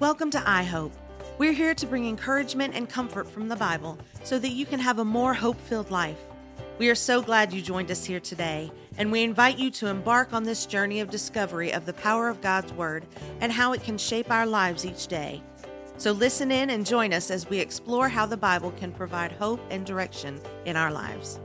Welcome to iHope. We're here to bring encouragement and comfort from the Bible so that you can have a more hope filled life. We are so glad you joined us here today, and we invite you to embark on this journey of discovery of the power of God's Word and how it can shape our lives each day. So listen in and join us as we explore how the Bible can provide hope and direction in our lives.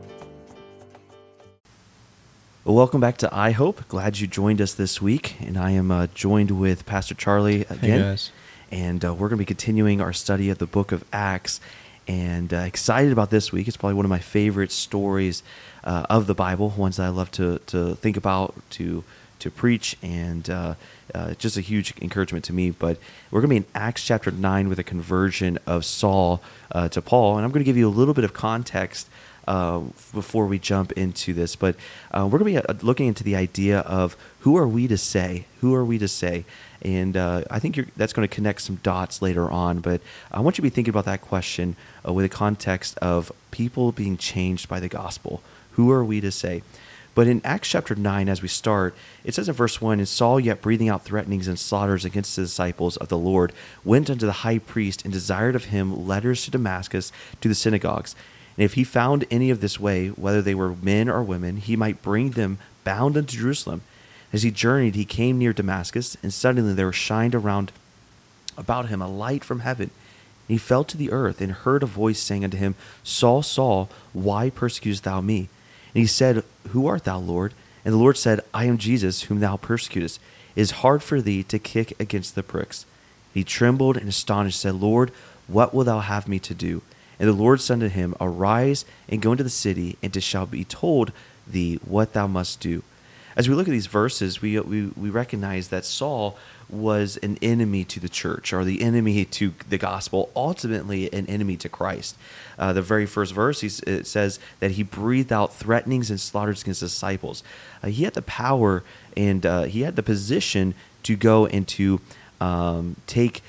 Well, welcome back to iHope. Glad you joined us this week, and I am uh, joined with Pastor Charlie again. guys. And uh, we're going to be continuing our study of the book of Acts. And uh, excited about this week. It's probably one of my favorite stories uh, of the Bible, ones that I love to, to think about, to to preach, and uh, uh, just a huge encouragement to me. But we're going to be in Acts chapter 9 with a conversion of Saul uh, to Paul. And I'm going to give you a little bit of context uh, before we jump into this. But uh, we're going to be uh, looking into the idea of who are we to say? Who are we to say? And uh, I think that's going to connect some dots later on. But I want you to be thinking about that question uh, with the context of people being changed by the gospel. Who are we to say? But in Acts chapter 9, as we start, it says in verse 1 And Saul, yet breathing out threatenings and slaughters against the disciples of the Lord, went unto the high priest and desired of him letters to Damascus to the synagogues. And if he found any of this way, whether they were men or women, he might bring them bound unto Jerusalem. As he journeyed, he came near Damascus, and suddenly there shined around about him a light from heaven. And he fell to the earth, and heard a voice saying unto him, Saul, Saul, why persecutest thou me? And he said, Who art thou, Lord? And the Lord said, I am Jesus, whom thou persecutest. It is hard for thee to kick against the pricks. And he trembled and astonished, said, Lord, what wilt thou have me to do? And the Lord said unto him, Arise and go into the city, and it shall be told thee what thou must do. As we look at these verses, we, we, we recognize that Saul was an enemy to the church or the enemy to the gospel, ultimately an enemy to Christ. Uh, the very first verse he's, it says that he breathed out threatenings and slaughters against disciples. Uh, he had the power and uh, he had the position to go and to um, take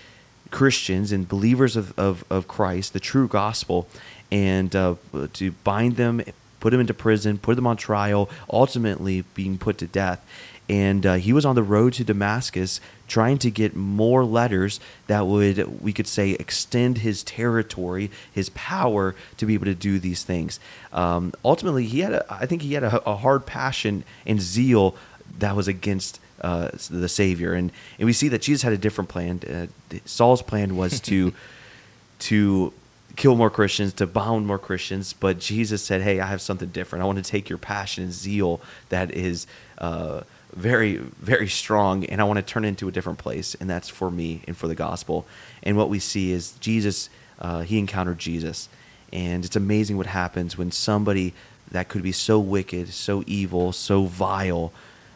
Christians and believers of, of, of Christ, the true gospel, and uh, to bind them, put them into prison, put them on trial, ultimately being put to death. And uh, he was on the road to Damascus trying to get more letters that would, we could say, extend his territory, his power to be able to do these things. Um, ultimately, he had, a, I think, he had a, a hard passion and zeal that was against uh, the Savior, and and we see that Jesus had a different plan. Uh, Saul's plan was to to kill more Christians, to bound more Christians, but Jesus said, "Hey, I have something different. I want to take your passion and zeal that is." Uh, very very strong and i want to turn it into a different place and that's for me and for the gospel and what we see is jesus uh, he encountered jesus and it's amazing what happens when somebody that could be so wicked so evil so vile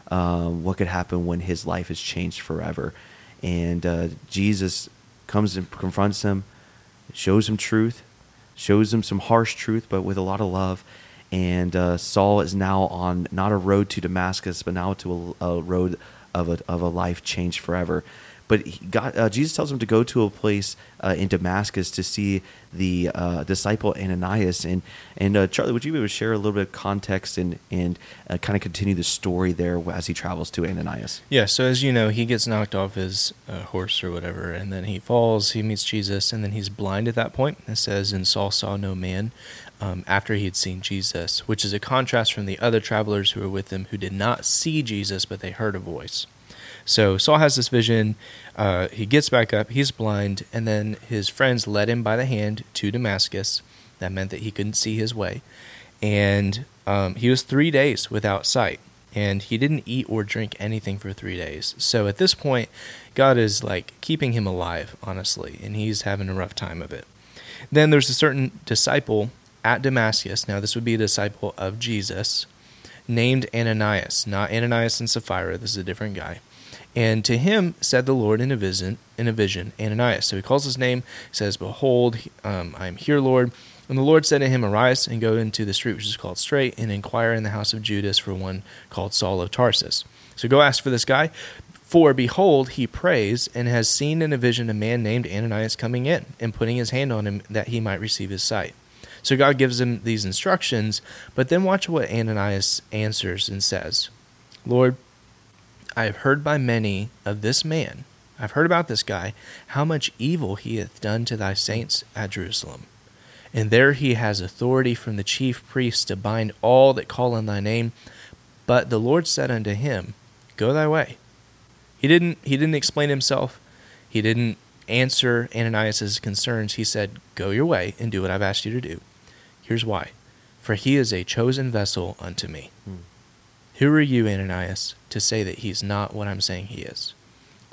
um, what could happen when his life is changed forever. And uh, Jesus comes and confronts him, shows him truth, shows him some harsh truth, but with a lot of love. And uh, Saul is now on not a road to Damascus, but now to a, a road of a, of a life changed forever. But got, uh, Jesus tells him to go to a place uh, in Damascus to see the uh, disciple Ananias. And and uh, Charlie, would you be able to share a little bit of context and and uh, kind of continue the story there as he travels to Ananias? Yeah, so as you know, he gets knocked off his uh, horse or whatever, and then he falls, he meets Jesus, and then he's blind at that point. It says, And Saul saw no man um, after he had seen Jesus, which is a contrast from the other travelers who were with him who did not see Jesus, but they heard a voice. So Saul has this vision. Uh, he gets back up. He's blind, and then his friends led him by the hand to Damascus. That meant that he couldn't see his way, and um, he was three days without sight. And he didn't eat or drink anything for three days. So at this point, God is like keeping him alive, honestly, and he's having a rough time of it. Then there's a certain disciple at Damascus. Now, this would be a disciple of Jesus named Ananias, not Ananias and Sapphira. This is a different guy. And to him said the Lord in a vision, in a vision, Ananias. So he calls his name, says, "Behold, um, I am here, Lord." And the Lord said to him, Arise and go into the street which is called Straight, and inquire in the house of Judas for one called Saul of Tarsus. So go ask for this guy. For behold, he prays and has seen in a vision a man named Ananias coming in and putting his hand on him that he might receive his sight. So God gives him these instructions, but then watch what Ananias answers and says Lord, I have heard by many of this man I've heard about this guy, how much evil he hath done to thy saints at Jerusalem. And there he has authority from the chief priests to bind all that call on thy name. But the Lord said unto him, Go thy way. He didn't he didn't explain himself. He didn't answer Ananias' concerns. He said, Go your way and do what I've asked you to do. Here's why. For he is a chosen vessel unto me. Hmm. Who are you, Ananias, to say that he's not what I'm saying he is?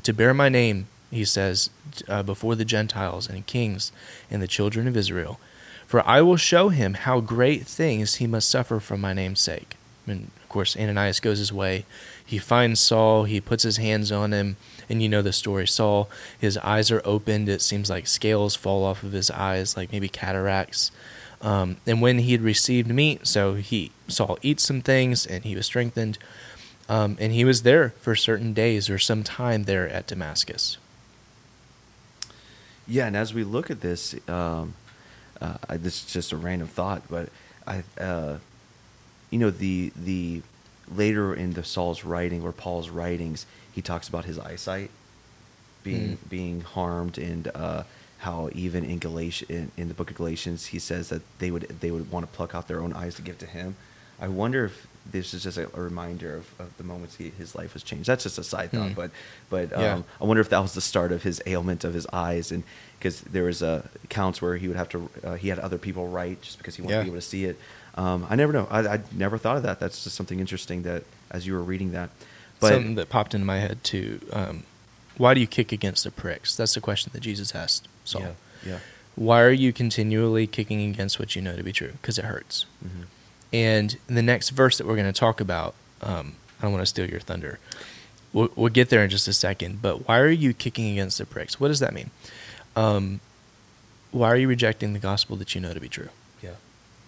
To bear my name, he says, uh, before the Gentiles and kings and the children of Israel. For I will show him how great things he must suffer for my name's sake. And of course, Ananias goes his way. He finds Saul, he puts his hands on him, and you know the story. Saul, his eyes are opened. It seems like scales fall off of his eyes, like maybe cataracts. Um, and when he had received meat, so he Saul eats some things, and he was strengthened. Um, and he was there for certain days or some time there at Damascus. Yeah, and as we look at this, um, uh, I, this is just a random thought, but I, uh, you know, the the later in the Saul's writing or Paul's writings, he talks about his eyesight being Mm. being harmed, and uh, how even in Galatians, in, in the book of Galatians, he says that they would they would want to pluck out their own eyes to give to him. I wonder if this is just a, a reminder of, of the moments he, his life has changed. That's just a side thought, Hmm. but but um, Yeah. I wonder if that was the start of his ailment of his eyes, and because there was uh, accounts where he would have to, uh, he had other people write just because he wanted to Yeah. be able to see it. Um, I never know. I, I never thought of that. That's just something interesting that as you were reading that. But Something that popped into my head too. Um, why do you kick against the pricks? That's the question that Jesus asked Saul. yeah, yeah, Why are you continually kicking against what you know to be true? Because it hurts. hmm And the next verse that we're going to talk about, um, I don't want to steal your thunder. We'll, we'll get there in just a second. But why are you kicking against the pricks? What does that mean? Um, why are you rejecting the gospel that you know to be true? yeah,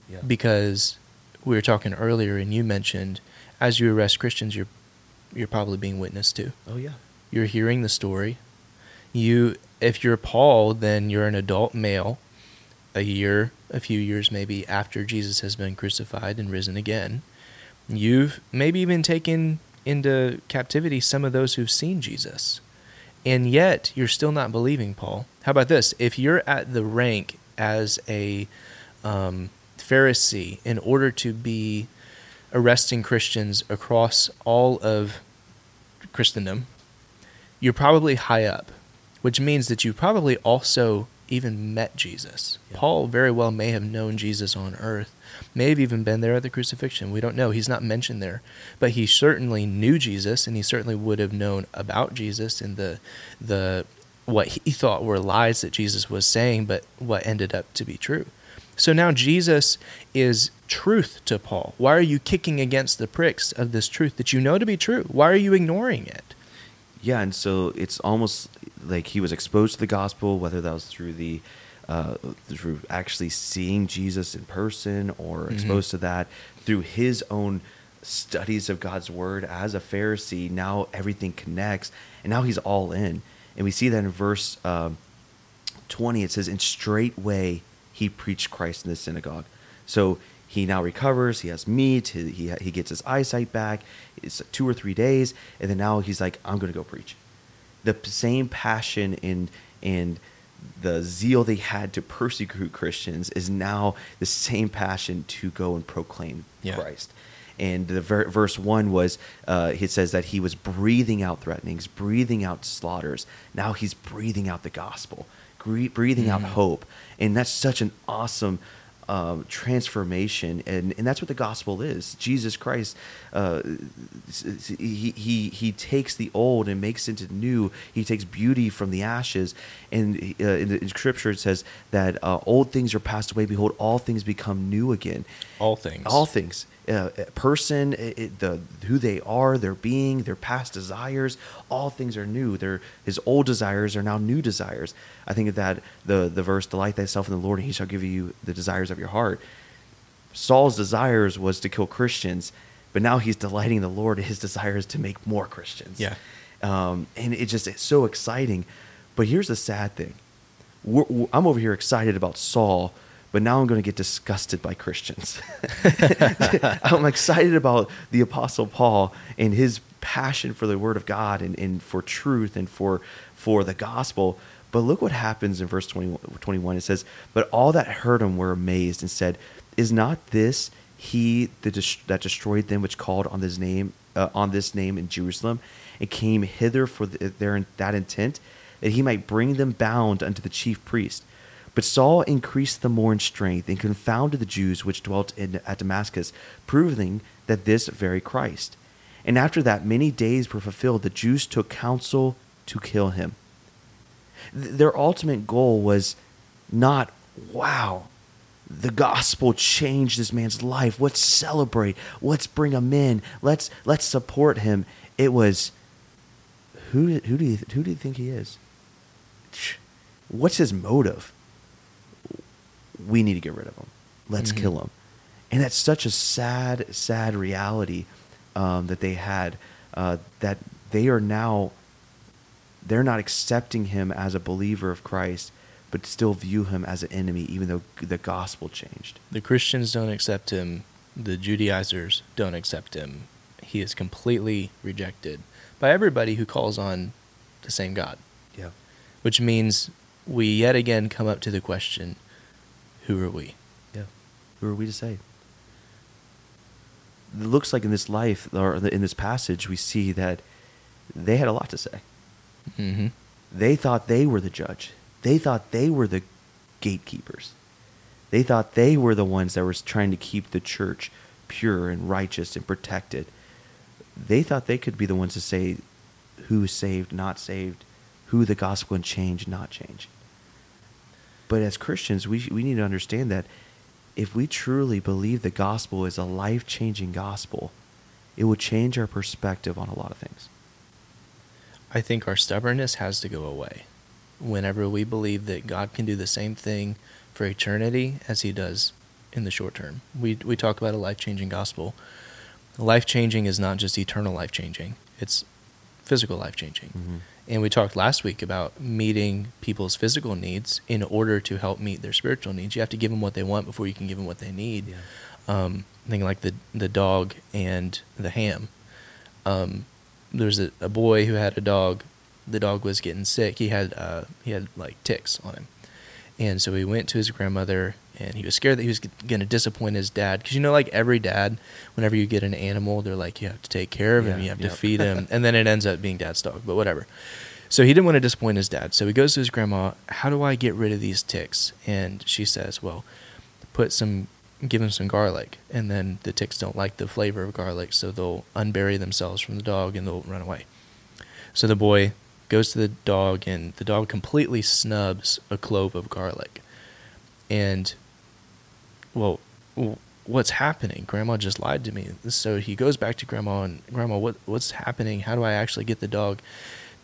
yeah. Because we were talking earlier, and you mentioned as you arrest Christians, you're you're probably being witnessed to. oh yeah, You're hearing the story. You, if you're Paul, then you're an adult male, a year, a few years maybe after Jesus has been crucified and risen again. You've maybe even taken into captivity some of those who've seen Jesus. And yet you're still not believing, Paul. How about this? If you're at the rank as a um, Pharisee in order to be arresting Christians across all of Christendom, you're probably high up, which means that you probably also even met Jesus. Yeah. Paul very well may have known Jesus on earth, may have even been there at the crucifixion. We don't know. He's not mentioned there. But he certainly knew Jesus and he certainly would have known about Jesus and the the what he thought were lies that Jesus was saying, but what ended up to be true. So now Jesus is truth to Paul. Why are you kicking against the pricks of this truth that you know to be true? Why are you ignoring it? Yeah, and so it's almost like he was exposed to the gospel, whether that was through the uh, through actually seeing Jesus in person or Mhm. exposed to that through his own studies of God's word as a Pharisee. Now everything connects, and now he's all in. And we see that in verse um, 20. It says, "In straightway he preached Christ in the synagogue." So he now recovers. He has meat. He, he, he gets his eyesight back. It's two or three days, and then now he's like, "I'm going to go preach." The same passion and and the zeal they had to persecute Christians is now the same passion to go and proclaim Yeah. Christ. And the ver- verse one was, uh, it says that he was breathing out threatenings, breathing out slaughters. Now he's breathing out the gospel, gre- breathing out Mhm. hope, and that's such an awesome um, transformation, and and that's what the gospel is. Jesus Christ, uh, he he he takes the old and makes it into new. He takes beauty from the ashes, and uh, in, the, in Scripture it says that uh, old things are passed away. Behold, all things become new again All things. all things. Uh, a person it, it- the who they are their being their past desires all things are new. Their his old desires are now new desires. I think of that the the verse delight thyself in the lord and he shall give you the desires of your heart. Saul's desires was to kill christians but now he's delighting the lord his desires to make more christians. Yeah. um, and it just it's so exciting. But here's the sad thing. We're, we're- i'm over here excited about saul but now i'm going to get disgusted by christians i'm excited about the apostle paul and his passion for the word of god and, and for truth and for for the gospel. But look what happens in verse 20, 21. It says, But all that heard him were amazed and said, Is not this he that, destroyed them which called on this name uh, on this name in Jerusalem and came hither for the, their that intent that he might bring them bound unto the chief priest. But Saul increased the more in strength and confounded the Jews which dwelt in, at Damascus, proving that this very Christ. And after that many days were fulfilled, the Jews took counsel to kill him. Their ultimate goal was not, wow, the gospel changed this man's life. Let's celebrate. Let's bring him in. Let's let's support him. It was who who do you who do you think he is? What's his motive? We need to get rid of him. Let's mm-hmm. kill him. And that's such a sad, sad reality um, that they had. Uh, that they are now they're not accepting him as a believer of Christ but still view him as an enemy, even though the gospel changed. The Christians don't accept him. The Judaizers don't accept him. He is completely rejected by everybody who calls on the same God. Yeah. Which means we yet again come up to the question who are we? Yeah. Who are we to say? It looks like in this life, or in this passage, we see that they had a lot to say. Mm-hmm. They thought they were the judge. They thought they were the gatekeepers. They thought they were the ones that were trying to keep the church pure and righteous and protected. They thought they could be the ones to say who saved, not saved, who the gospel can change, not change. But as Christians, we, we need to understand that if we truly believe the gospel is a life changing gospel, it will change our perspective on a lot of things. I think our stubbornness has to go away whenever we believe that God can do the same thing for eternity as he does in the short term. We we talk about a life-changing gospel. Life-changing is not just eternal life-changing. It's physical life-changing. Mm-hmm. And we talked last week about meeting people's physical needs in order to help meet their spiritual needs. You have to give them what they want before you can give them what they need. Yeah. Um, thinking like the the dog and the ham. Um, there's a, a boy who had a dog the dog was getting sick. He had uh, he had like ticks on him, and so he went to his grandmother, and he was scared that he was going to disappoint his dad because you know, like every dad, whenever you get an animal, they're like you have to take care of him, you have yep. to feed him, and then it ends up being dad's dog. But whatever. So he didn't want to disappoint his dad. So he goes to his grandma. How do I get rid of these ticks? And she says, well, put some give him some garlic and then the ticks don't like the flavor of garlic so they'll unbury themselves from the dog and they'll run away so the boy goes to the dog, and the dog completely snubs a clove of garlic. And, well, what's happening? Grandma just lied to me. So he goes back to grandma and grandma, what what's happening? How do I actually get the dog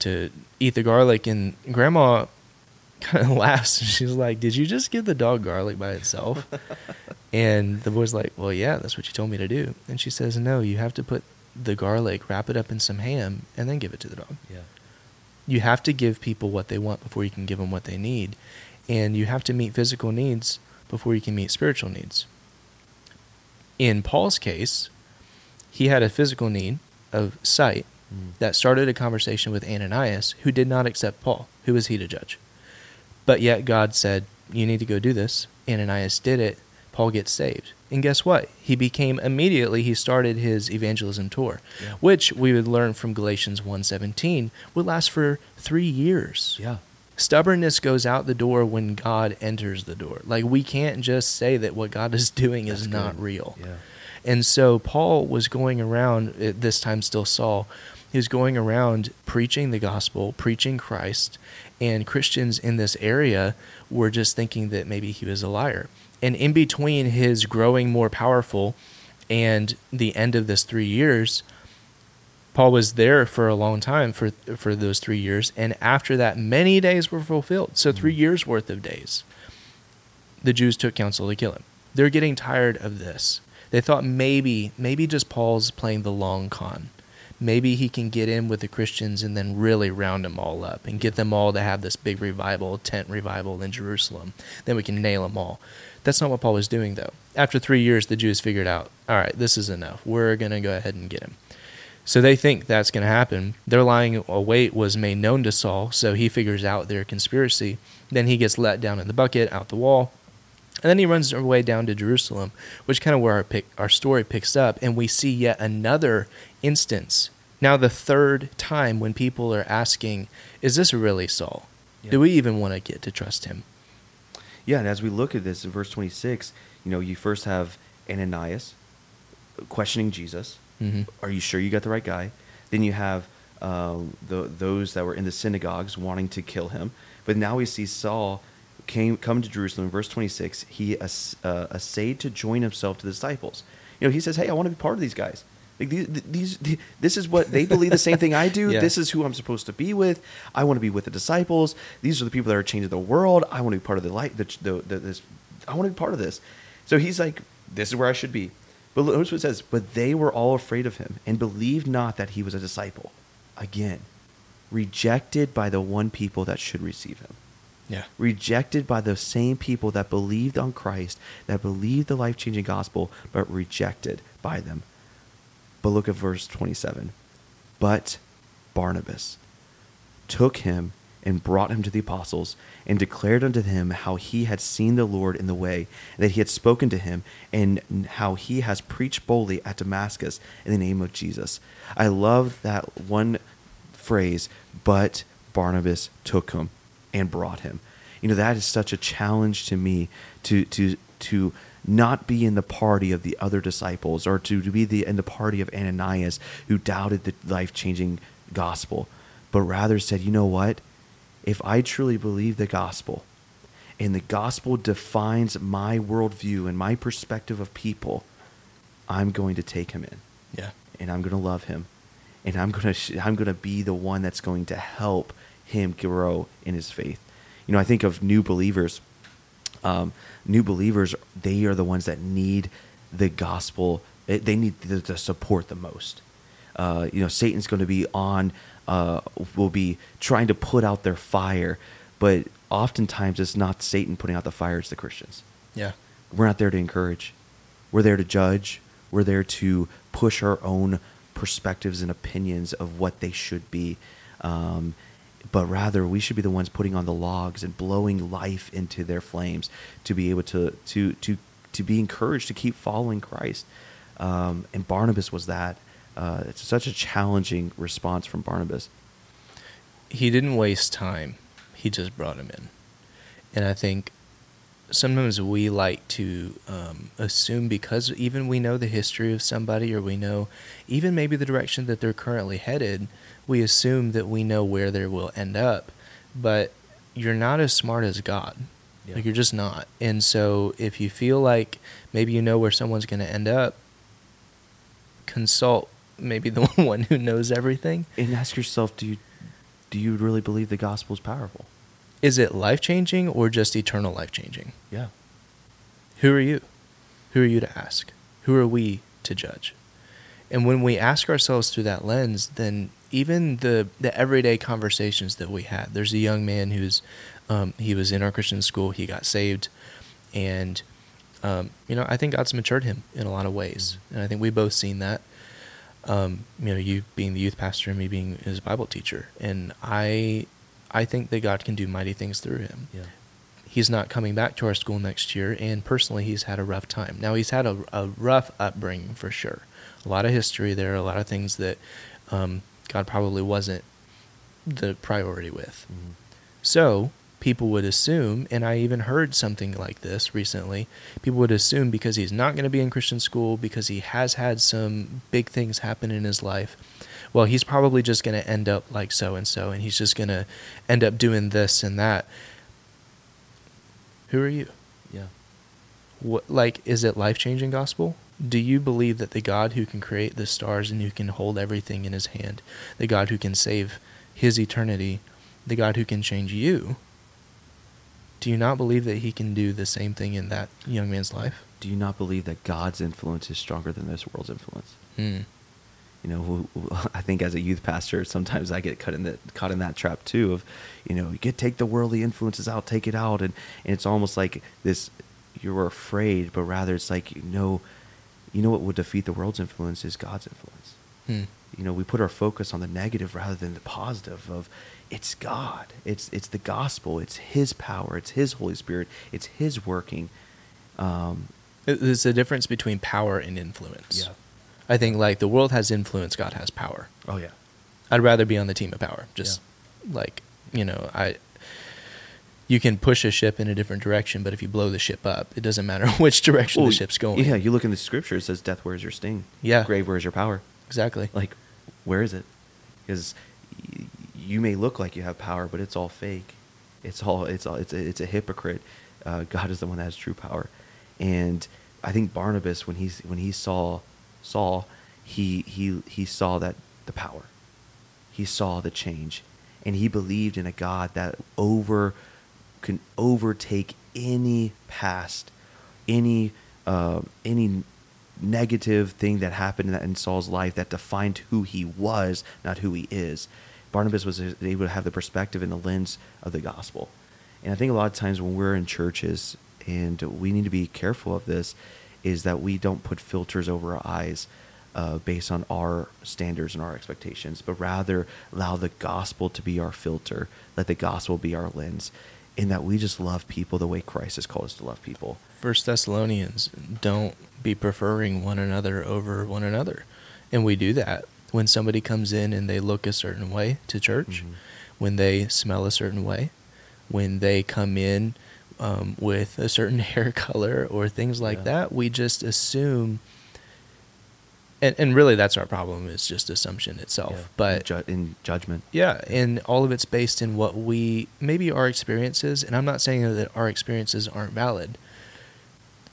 to eat the garlic? And grandma kind of laughs. And she's like, "Did you just give the dog garlic by itself?" and the boy's like, "Well, yeah, that's what you told me to do." And she says, "No, you have to put the garlic, wrap it up in some ham, and then give it to the dog." Yeah you have to give people what they want before you can give them what they need. And you have to meet physical needs before you can meet spiritual needs. In Paul's case, he had a physical need of sight mm. that started a conversation with Ananias, who did not accept Paul. Who was he to judge? But yet God said, You need to go do this. Ananias did it. Paul gets saved. And guess what? He became immediately he started his evangelism tour, yeah. which we would learn from Galatians 1:17 would last for 3 years. Yeah. Stubbornness goes out the door when God enters the door. Like we can't just say that what God is doing That's is good. not real. Yeah. And so Paul was going around at this time still Saul he was going around preaching the gospel, preaching Christ, and Christians in this area were just thinking that maybe he was a liar. And in between his growing more powerful and the end of this three years, Paul was there for a long time for for those three years, and after that, many days were fulfilled. So three mm-hmm. years worth of days. The Jews took counsel to kill him. They're getting tired of this. They thought maybe maybe just Paul's playing the long con. Maybe he can get in with the Christians and then really round them all up and get them all to have this big revival, tent revival in Jerusalem. Then we can nail them all. That's not what Paul was doing, though. After three years, the Jews figured out, all right, this is enough. We're going to go ahead and get him. So they think that's going to happen. Their lying await was made known to Saul, so he figures out their conspiracy. Then he gets let down in the bucket, out the wall, and then he runs away down to Jerusalem, which kind of where our pick, our story picks up, and we see yet another instance. Now the third time when people are asking, "Is this really Saul? Yeah. Do we even want to get to trust him?" Yeah, and as we look at this in verse 26, you know, you first have Ananias questioning Jesus. Mhm. Are you sure you got the right guy? Then you have um, the, those that were in the synagogues wanting to kill him. But now we see Saul came come to Jerusalem. In verse 26, he ass, uh, essayed to join himself to the disciples. You know, he says, "Hey, I want to be part of these guys." Like these, these, the- this is what they believe the same thing I do. Yeah. This is who I'm supposed to be with. I want to be with the disciples. These are the people that are changing the world. I want to be part of the light. The, the, the, this, I want to be part of this. So he's like, this is where I should be. But notice what it says. But they were all afraid of him and believed not that he was a disciple. Again, rejected by the one people that should receive him Yeah. rejected by the same people that believed on Christ, that believed the life changing gospel, but rejected by them. But look at verse 27. But Barnabas took him and brought him to the apostles and declared unto him how he had seen the Lord in the way, and that he had spoken to him, and how he has preached boldly at Damascus in the name of Jesus. I love that one phrase, but Barnabas took him and brought him. You know, that is such a challenge to me to to to not be in the party of the other disciples or to, to be the in the party of Ananias who doubted the life changing gospel, but rather said, you know what? If I truly believe the gospel and the gospel defines my worldview and my perspective of people, I'm going to take him in Yeah. and I'm going to love him, and I'm going to I'm going to be the one that's going to help him grow in his faith. You know, I think of new believers. Um, new believers, they are the ones that need the gospel. They need the, the support the most. Uh, you know, Satan's going to be on, uh, will be trying to put out their fire, but oftentimes it's not Satan putting out the fire; it's the Christians Yeah. we're not there to encourage. We're there to judge. We're there to push our own perspectives and opinions of what they should be. Um, but rather, we should be the ones putting on the logs and blowing life into their flames to be able to to to to be encouraged to keep following Christ. Um, and Barnabas was that. Uh, it's such a challenging response from Barnabas. he didn't waste time. He just brought him in. And I think sometimes we like to um, assume because even we know the history of somebody or we know even maybe the direction that they're currently headed, we assume that we know where they will end up. But you're not as smart as God. Yeah. Like you're just not. And so if you feel like maybe you know where someone's going to end up, consult maybe the one who knows everything. And ask yourself, do you do you really believe the gospel is powerful? Is it life changing or just eternal life changing? Yeah. Who are you? Who are you to ask? Who are we to judge? And when we ask ourselves through that lens, then even the, the everyday conversations that we had, there's a young man who's, um, he was in our Christian school, he got saved, and, um, you know, I think God's matured him in a lot of ways. And I think we both seen that. Um, you know, you being the youth pastor and me being his Bible teacher. And I, I think that God can do mighty things through him Yeah. he's not coming back to our school next year and personally he's had a rough time now he's had a, a rough upbringing for sure a lot of history there a lot of things that um, god probably wasn't the priority with Mhm. so people would assume and i even heard something like this recently people would assume because he's not going to be in christian school because he has had some big things happen in his life well he's probably just going to end up like so and so and he's just going to end up doing this and that who are you Yeah. what like is it life-changing gospel do you believe that the god who can create the stars and who can hold everything in his hand the god who can save his eternity the god who can change you do you not believe that he can do the same thing in that young man's life Do you not believe that God's influence is stronger than this world's influence? Hmm. You know, I think as a youth pastor, sometimes I get caught in that caught in that trap too. Of, you know, you get take the worldly influences out, take it out, and, and it's almost like this. You're afraid, but rather it's like you know, you know what will defeat the world's influence is God's influence. Hmm. you know we put our focus on the negative rather than the positive of it's God. It's it's the gospel. It's His power. It's His Holy Spirit. It's His working. Um, There's a difference between power and influence. Yeah. I think like the world has influence, God has power. oh yeah. I'd rather be on the team of power. Just like you know, I. You can push a ship in a different direction, but if you blow the ship up, it doesn't matter which direction Well, the ship's going. Yeah, you look in the scripture. It says, "Death, where's your sting? Yeah. grave, where's your power?" exactly. Like, where is it? Because y- you may look like you have power, but it's all fake. It's all it's all it's a, it's a hypocrite. Uh, God is the one that has true power, and I think Barnabas when he's when he saw Saul, he he he saw that the power. He saw the change, and he believed in a God that over can overtake any past, any uh, any negative thing that happened in, Saul's life that defined who he was, not who he is. Barnabas was able to have the perspective and the lens of the gospel. And I think a lot of times when we're in churches, and we need to be careful of this, is that we don't put filters over our eyes uh, based on our standards and our expectations, but rather allow the gospel to be our filter, let the gospel be our lens, in that we just love people the way Christ has called us to love people. First Thessalonians, don't be preferring one another over one another. And we do that when somebody comes in and they look a certain way to church, Mhm. when they smell a certain way, when they come in um, with a certain hair color or things like Yeah. that, we just assume. And, and really, that's our problem is just assumption itself. Yeah. But in, ju- in judgment. yeah, and all of it's based in what we maybe our experiences, and I'm not saying that our experiences aren't valid,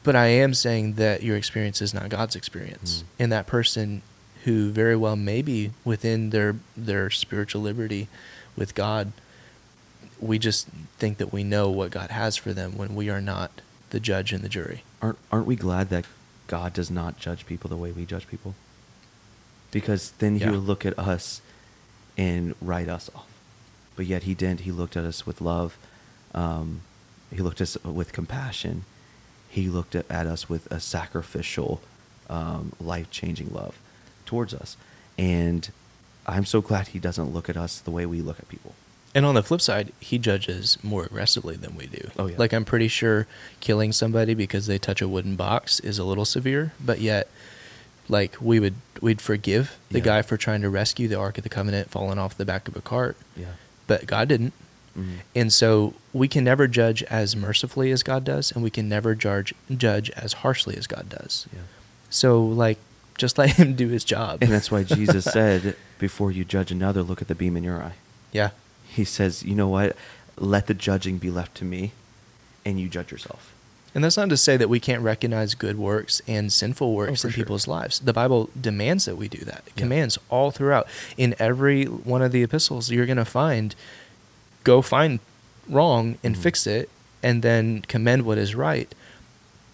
but I am saying that your experience is not God's experience. Mm. And that person who very well may be within their their spiritual liberty with God, we just think that we know what God has for them when we are not the judge and the jury. Aren't aren't we glad that God does not judge people the way we judge people? Because then He Yeah. would look at us and write us off, but yet He didn't. He looked at us with love. Um, he looked at us with compassion. He looked at, at us with a sacrificial, um, life changing love towards us, and I'm so glad He doesn't look at us the way we look at people. And on the flip side, he judges more aggressively than we do. Oh, yeah. Like I'm pretty sure killing somebody because they touch a wooden box is a little severe, but yet like we would we'd forgive the Yeah. guy for trying to rescue the Ark of the Covenant falling off the back of a cart, Yeah. but God didn't. Mhm. And so we can never judge as mercifully as God does, and we can never judge judge as harshly as God does. Yeah. So like just let him do his job. And that's why Jesus said, before you judge another, look at the beam in your eye. yeah. He says, you know what? Let the judging be left to me, and you judge yourself. And that's not to say that we can't recognize good works and sinful works for in sure. people's lives. The Bible demands that we do that. It Yeah. commands all throughout. In every one of the epistles, you're going to find go find wrong and Mhm. fix it and then commend what is right.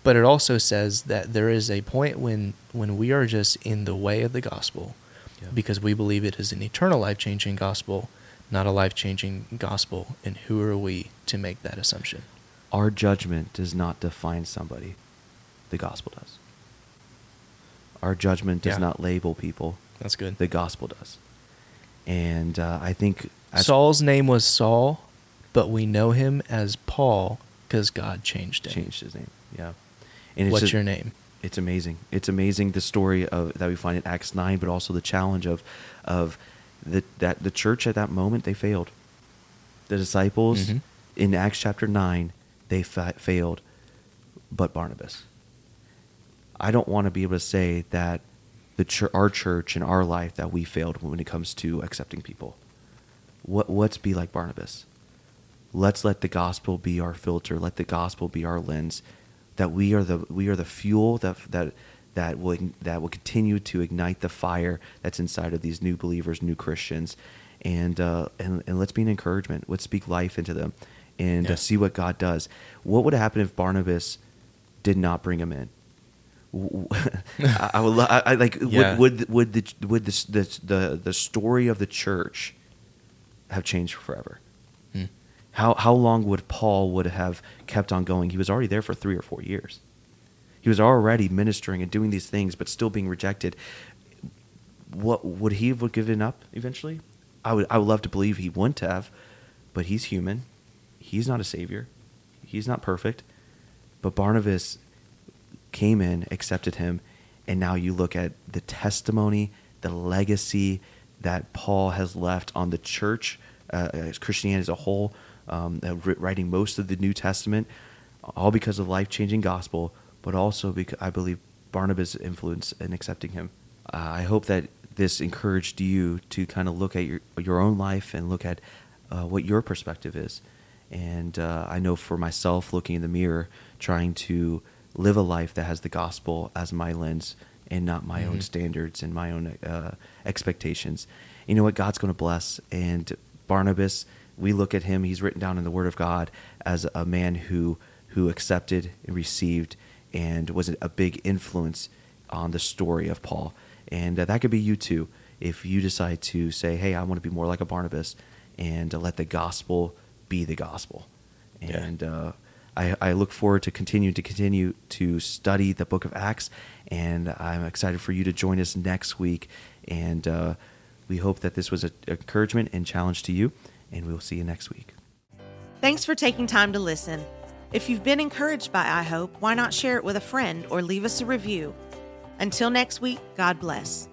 But it also says that there is a point when when we are just in the way of the gospel Yeah. because we believe it is an eternal life-changing gospel, not a life-changing gospel. And who are we to make that assumption? Our judgment does not define somebody, the gospel does. Our judgment does Yeah. not label people, That's good. the gospel does. And uh, I think Saul's name was Saul, but we know him as Paul because God changed him. changed his name. Yeah. And What's just- your name? It's amazing. It's amazing the story of that we find in Acts nine, but also the challenge of of the, that the church at that moment they failed. The disciples Mhm. in Acts chapter nine they fa- failed, but Barnabas. I don't want to be able to say that the chur- our church and our life that we failed when it comes to accepting people. What let's be like Barnabas. Let's let the gospel be our filter. Let the gospel be our lens. That we are the we are the fuel that that that will that will continue to ignite the fire that's inside of these new believers, new Christians, and uh, and and let's be an encouragement. Let's speak life into them, and Yeah. uh, see what God does. What would happen if Barnabas did not bring him in? I would lo- I, I like Yeah. would would would the would the, the the the story of the church have changed forever? Hmm. How how long would Paul would have kept on going? He was already there for three or four years. He was already ministering and doing these things, but still being rejected. what would he have given up eventually? I would I would love to believe he wouldn't have, but he's human. He's not a savior. He's not perfect. But Barnabas came in, accepted him, and now you look at the testimony, the legacy that Paul has left on the church, uh, Christianity as a whole, um, writing most of the New Testament, all because of life changing gospel, but also because I believe Barnabas' influence in accepting him. Uh, I hope that this encouraged you to kind of look at your your own life and look at uh, what your perspective is. And uh, I know for myself, looking in the mirror, trying to live a life that has the gospel as my lens and not my mm-hmm. own standards and my own uh, expectations. You know what? God's going to bless. And Barnabas, we look at him, he's written down in the Word of God as a man who, who accepted and received and was it a big influence on the story of Paul. And uh, that could be you too. If you decide to say, hey, I want to be more like a Barnabas and uh, let the gospel be the gospel. And yeah. uh, I, I, look forward to continue to continue to study the book of Acts. And I'm excited for you to join us next week. And uh, we hope that this was an encouragement and challenge to you. And we'll see you next week. Thanks for taking time to listen. If you've been encouraged by iHope, why not share it with a friend or leave us a review? Until next week, God bless.